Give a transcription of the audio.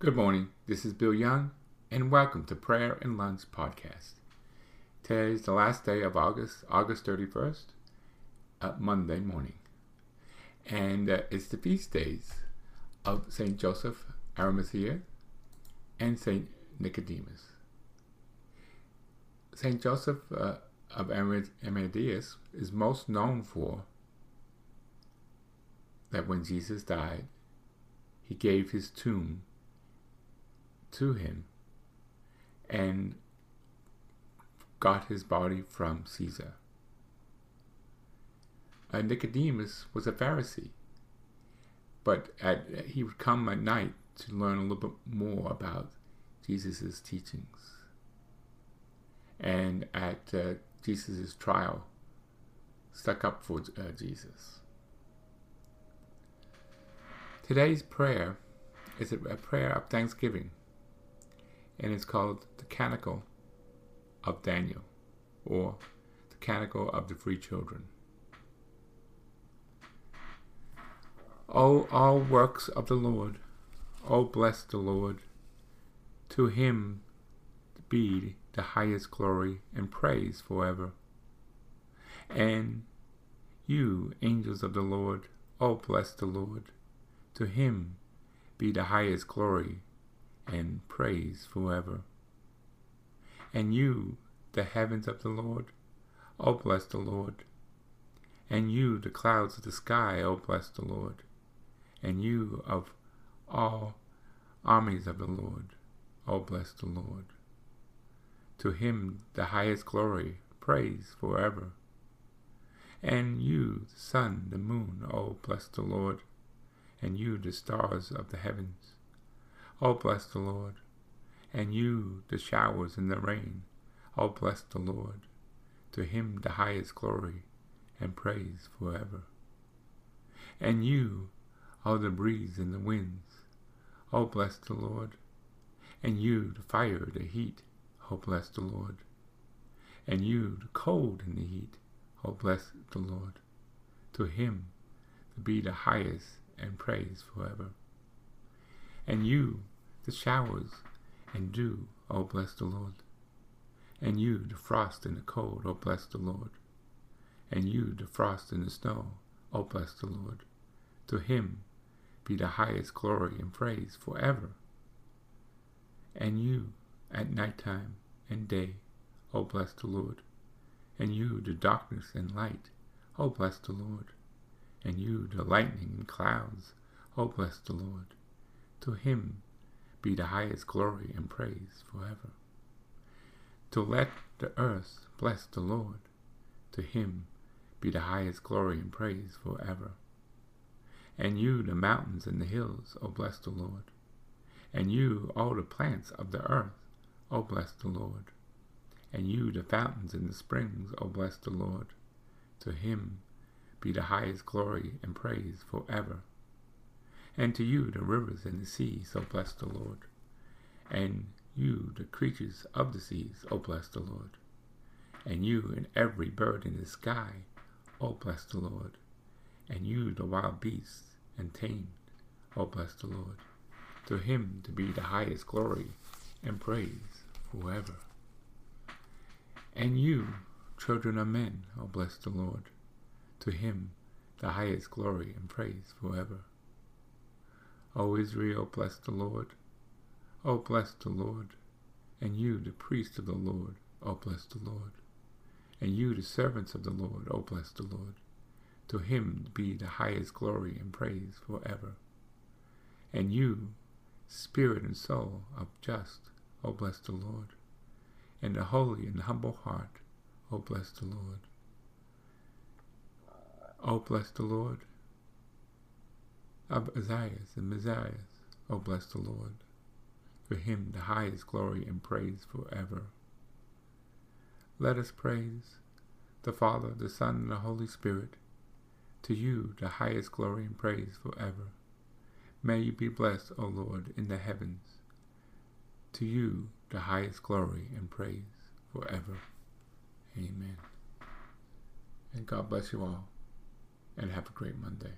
Good morning. This is Bill Young, and welcome to Prayer and Lunch Podcast. Today is the last day of August, August 31st, uh, Monday morning. And uh, it's the feast days of St. Joseph Arimathea and St. Nicodemus. St. Joseph uh, of Arimathea is most known for that when Jesus died, he gave his tomb to him and got his body from Caesar. Uh, Nicodemus was a Pharisee, but at, he would come at night to learn a little bit more about Jesus' teachings. And at uh, Jesus' trial, stuck up for uh, Jesus. Today's prayer is a prayer of thanksgiving and it's called the Canticle of Daniel, or the Canticle of the Three Children. O all works of the Lord, O bless the Lord. To him be the highest glory and praise forever. And you, angels of the Lord, O bless the Lord. To him be the highest glory and praise forever. And you, the heavens of the Lord, O bless the Lord. And you, the clouds of the sky, O bless the Lord. And you, of all armies of the Lord, O bless the Lord. To him the highest glory, praise forever. And you, the sun, the moon, O bless the Lord. And you, the stars of the heavens, Oh, bless the Lord. And you, the showers and the rain, oh, bless the Lord. To him the highest glory and praise forever. And you, oh, the breeze and the winds, oh, bless the Lord. And you, the fire, the heat, oh, bless the Lord. And you, the cold and the heat, oh, bless the Lord. To him to be the highest and praise forever and you, the showers and dew, O bless the Lord. And you, the frost and the cold, O bless the Lord. And you, the frost and the snow, O bless the Lord. To him be the highest glory and praise forever. And you, at night time and day, O bless the Lord. And you, the darkness and light, O bless the Lord. And you, the lightning and clouds, O bless the Lord. To him be the highest glory and praise forever. To let the earth bless the Lord, to him be the highest glory and praise forever. And you, the mountains and the hills, O bless the Lord. And you, all the plants of the earth, O bless the Lord. And you, the fountains and the springs, O bless the Lord. To him be the highest glory and praise forever. And to you, the rivers and the seas, O bless the Lord. And you, the creatures of the seas, O bless the Lord. And you, and every bird in the sky, O bless the Lord. And you, the wild beasts and tame, O bless the Lord. To him to be the highest glory and praise forever. And you, children of men, O bless the Lord. To him the highest glory and praise forever. O Israel, bless the Lord. O bless the Lord. And you, the priests of the Lord, O bless the Lord. And you, the servants of the Lord, O bless the Lord. To him be the highest glory and praise forever. And you, spirit and soul of just, O bless the Lord. And the holy and humble heart, O bless the Lord. O bless the Lord of Isaiah and Messiah. O bless the Lord. For him the highest glory and praise forever. Let us praise the Father, the Son, and the Holy Spirit. To you the highest glory and praise forever. May you be blessed, O Lord, in the heavens. To you the highest glory and praise forever. Amen. And God bless you all, and have a great Monday.